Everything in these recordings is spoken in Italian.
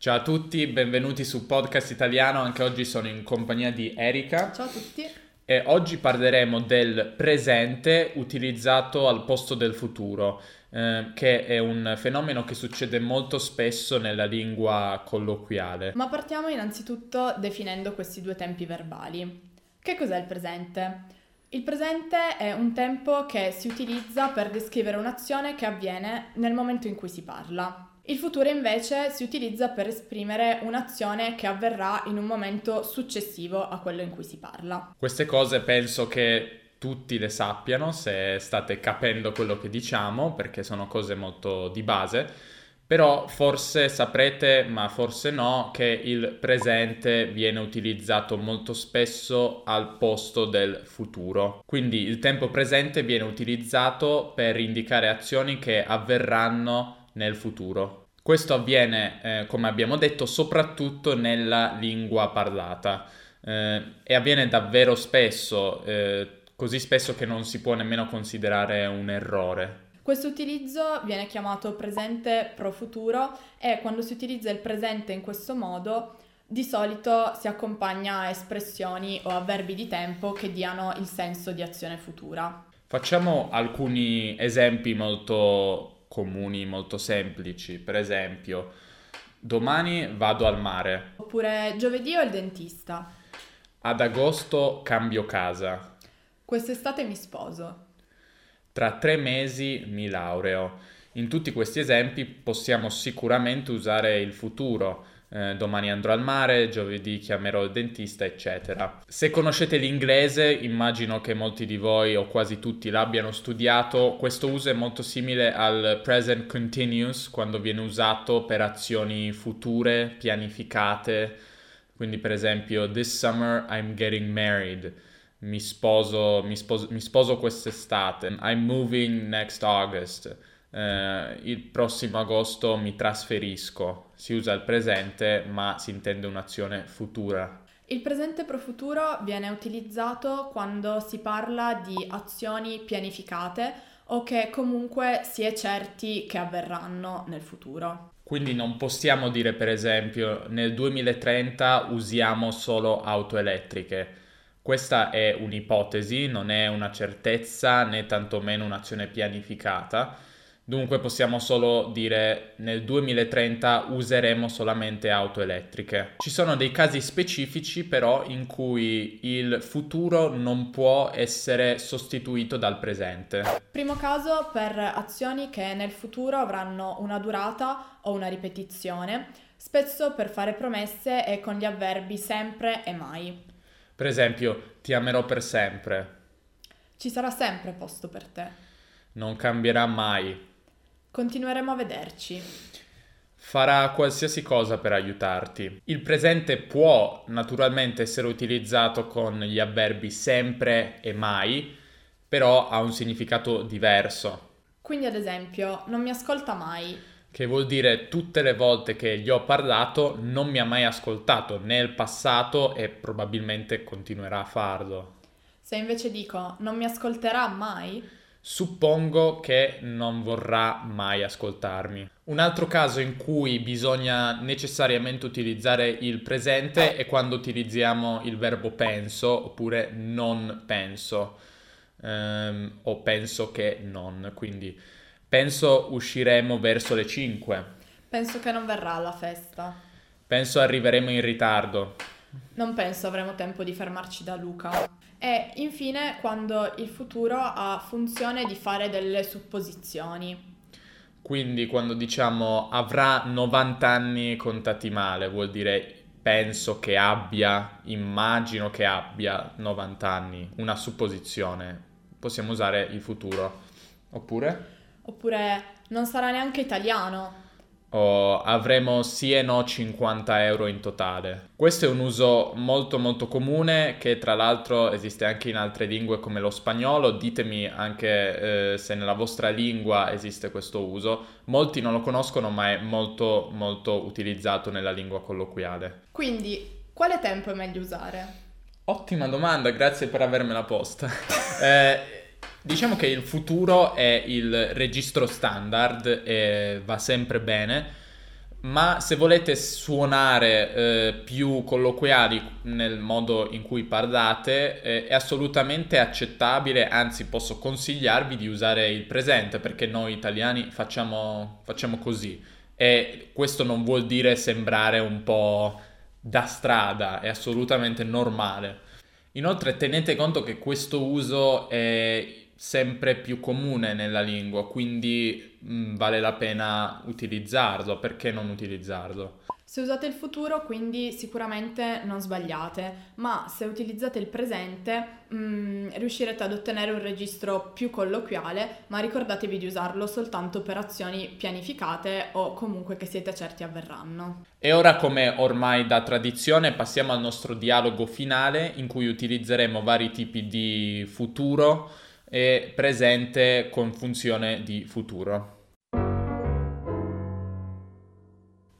Ciao a tutti, benvenuti su Podcast Italiano. Anche oggi sono in compagnia di Erika. Ciao a tutti. E oggi parleremo del presente utilizzato al posto del futuro, eh, che è un fenomeno che succede molto spesso nella lingua colloquiale. Ma partiamo innanzitutto definendo questi due tempi verbali. Che cos'è il presente? Il presente è un tempo che si utilizza per descrivere un'azione che avviene nel momento in cui si parla. Il futuro invece si utilizza per esprimere un'azione che avverrà in un momento successivo a quello in cui si parla. Queste cose penso che tutti le sappiano se state capendo quello che diciamo, perché sono cose molto di base, però forse saprete, ma forse no, che il presente viene utilizzato molto spesso al posto del futuro. Quindi il tempo presente viene utilizzato per indicare azioni che avverranno nel futuro. Questo avviene, eh, come abbiamo detto, soprattutto nella lingua parlata eh, e avviene davvero spesso, eh, così spesso che non si può nemmeno considerare un errore. Questo utilizzo viene chiamato presente pro futuro e quando si utilizza il presente in questo modo di solito si accompagna a espressioni o a verbi di tempo che diano il senso di azione futura. Facciamo alcuni esempi molto comuni molto semplici, per esempio domani vado al mare. Oppure giovedì ho il dentista. Ad agosto cambio casa. Quest'estate mi sposo. Tra tre mesi mi laureo. In tutti questi esempi possiamo sicuramente usare il futuro eh, domani andrò al mare, giovedì chiamerò il dentista, eccetera. Se conoscete l'inglese, immagino che molti di voi o quasi tutti l'abbiano studiato, questo uso è molto simile al present continuous quando viene usato per azioni future, pianificate. Quindi per esempio, this summer I'm getting married. Mi sposo, mi sposo, mi sposo quest'estate. I'm moving next August eh, il prossimo agosto mi trasferisco. Si usa il presente, ma si intende un'azione futura. Il presente pro futuro viene utilizzato quando si parla di azioni pianificate o che comunque si è certi che avverranno nel futuro. Quindi non possiamo dire per esempio nel 2030 usiamo solo auto elettriche. Questa è un'ipotesi, non è una certezza né tantomeno un'azione pianificata Dunque possiamo solo dire nel 2030 useremo solamente auto elettriche. Ci sono dei casi specifici però in cui il futuro non può essere sostituito dal presente. Primo caso per azioni che nel futuro avranno una durata o una ripetizione, spesso per fare promesse e con gli avverbi sempre e mai. Per esempio, ti amerò per sempre. Ci sarà sempre posto per te. Non cambierà mai. Continueremo a vederci. Farà qualsiasi cosa per aiutarti. Il presente può naturalmente essere utilizzato con gli avverbi sempre e mai, però ha un significato diverso. Quindi ad esempio, non mi ascolta mai. Che vuol dire tutte le volte che gli ho parlato non mi ha mai ascoltato nel passato e probabilmente continuerà a farlo. Se invece dico non mi ascolterà mai, suppongo che non vorrà mai ascoltarmi. Un altro caso in cui bisogna necessariamente utilizzare il presente è quando utilizziamo il verbo penso oppure non penso ehm, o penso che non, quindi penso usciremo verso le 5. Penso che non verrà alla festa. Penso arriveremo in ritardo. Non penso avremo tempo di fermarci da Luca. E infine quando il futuro ha funzione di fare delle supposizioni. Quindi quando diciamo avrà 90 anni contati male, vuol dire penso che abbia, immagino che abbia 90 anni, una supposizione. Possiamo usare il futuro. Oppure? Oppure non sarà neanche italiano o avremo sì e no 50 euro in totale. Questo è un uso molto molto comune che tra l'altro esiste anche in altre lingue come lo spagnolo, ditemi anche eh, se nella vostra lingua esiste questo uso, molti non lo conoscono ma è molto molto utilizzato nella lingua colloquiale. Quindi quale tempo è meglio usare? Ottima domanda, grazie per avermela posta. eh, Diciamo che il futuro è il registro standard e va sempre bene, ma se volete suonare eh, più colloquiali nel modo in cui parlate eh, è assolutamente accettabile, anzi posso consigliarvi di usare il presente perché noi italiani facciamo, facciamo così e questo non vuol dire sembrare un po' da strada, è assolutamente normale. Inoltre tenete conto che questo uso è sempre più comune nella lingua, quindi mh, vale la pena utilizzarlo, perché non utilizzarlo? Se usate il futuro, quindi sicuramente non sbagliate, ma se utilizzate il presente, mh, riuscirete ad ottenere un registro più colloquiale, ma ricordatevi di usarlo soltanto per azioni pianificate o comunque che siete certi avverranno. E ora, come ormai da tradizione, passiamo al nostro dialogo finale in cui utilizzeremo vari tipi di futuro e presente con funzione di futuro.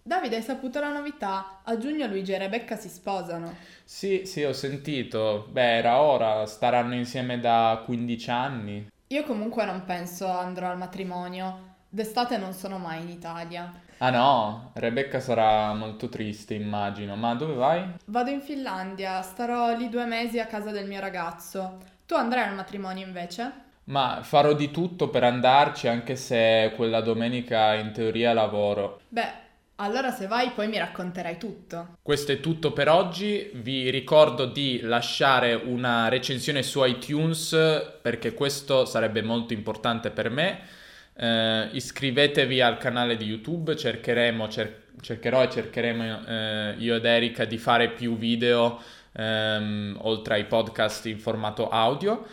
Davide, hai saputo la novità? A giugno Luigi e Rebecca si sposano. Sì, sì, ho sentito. Beh, era ora, staranno insieme da 15 anni. Io comunque non penso andrò al matrimonio. D'estate non sono mai in Italia. Ah no, Rebecca sarà molto triste, immagino. Ma dove vai? Vado in Finlandia, starò lì due mesi a casa del mio ragazzo. Tu andrai al matrimonio invece? Ma farò di tutto per andarci, anche se quella domenica in teoria lavoro. Beh, allora se vai poi mi racconterai tutto. Questo è tutto per oggi, vi ricordo di lasciare una recensione su iTunes perché questo sarebbe molto importante per me. Eh, iscrivetevi al canale di YouTube, cercheremo, cer- cercherò e cercheremo eh, io ed Erika di fare più video ehm, oltre ai podcast in formato audio.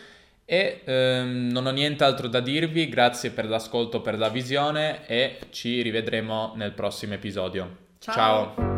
E ehm, non ho nient'altro da dirvi, grazie per l'ascolto, per la visione e ci rivedremo nel prossimo episodio. Ciao. Ciao.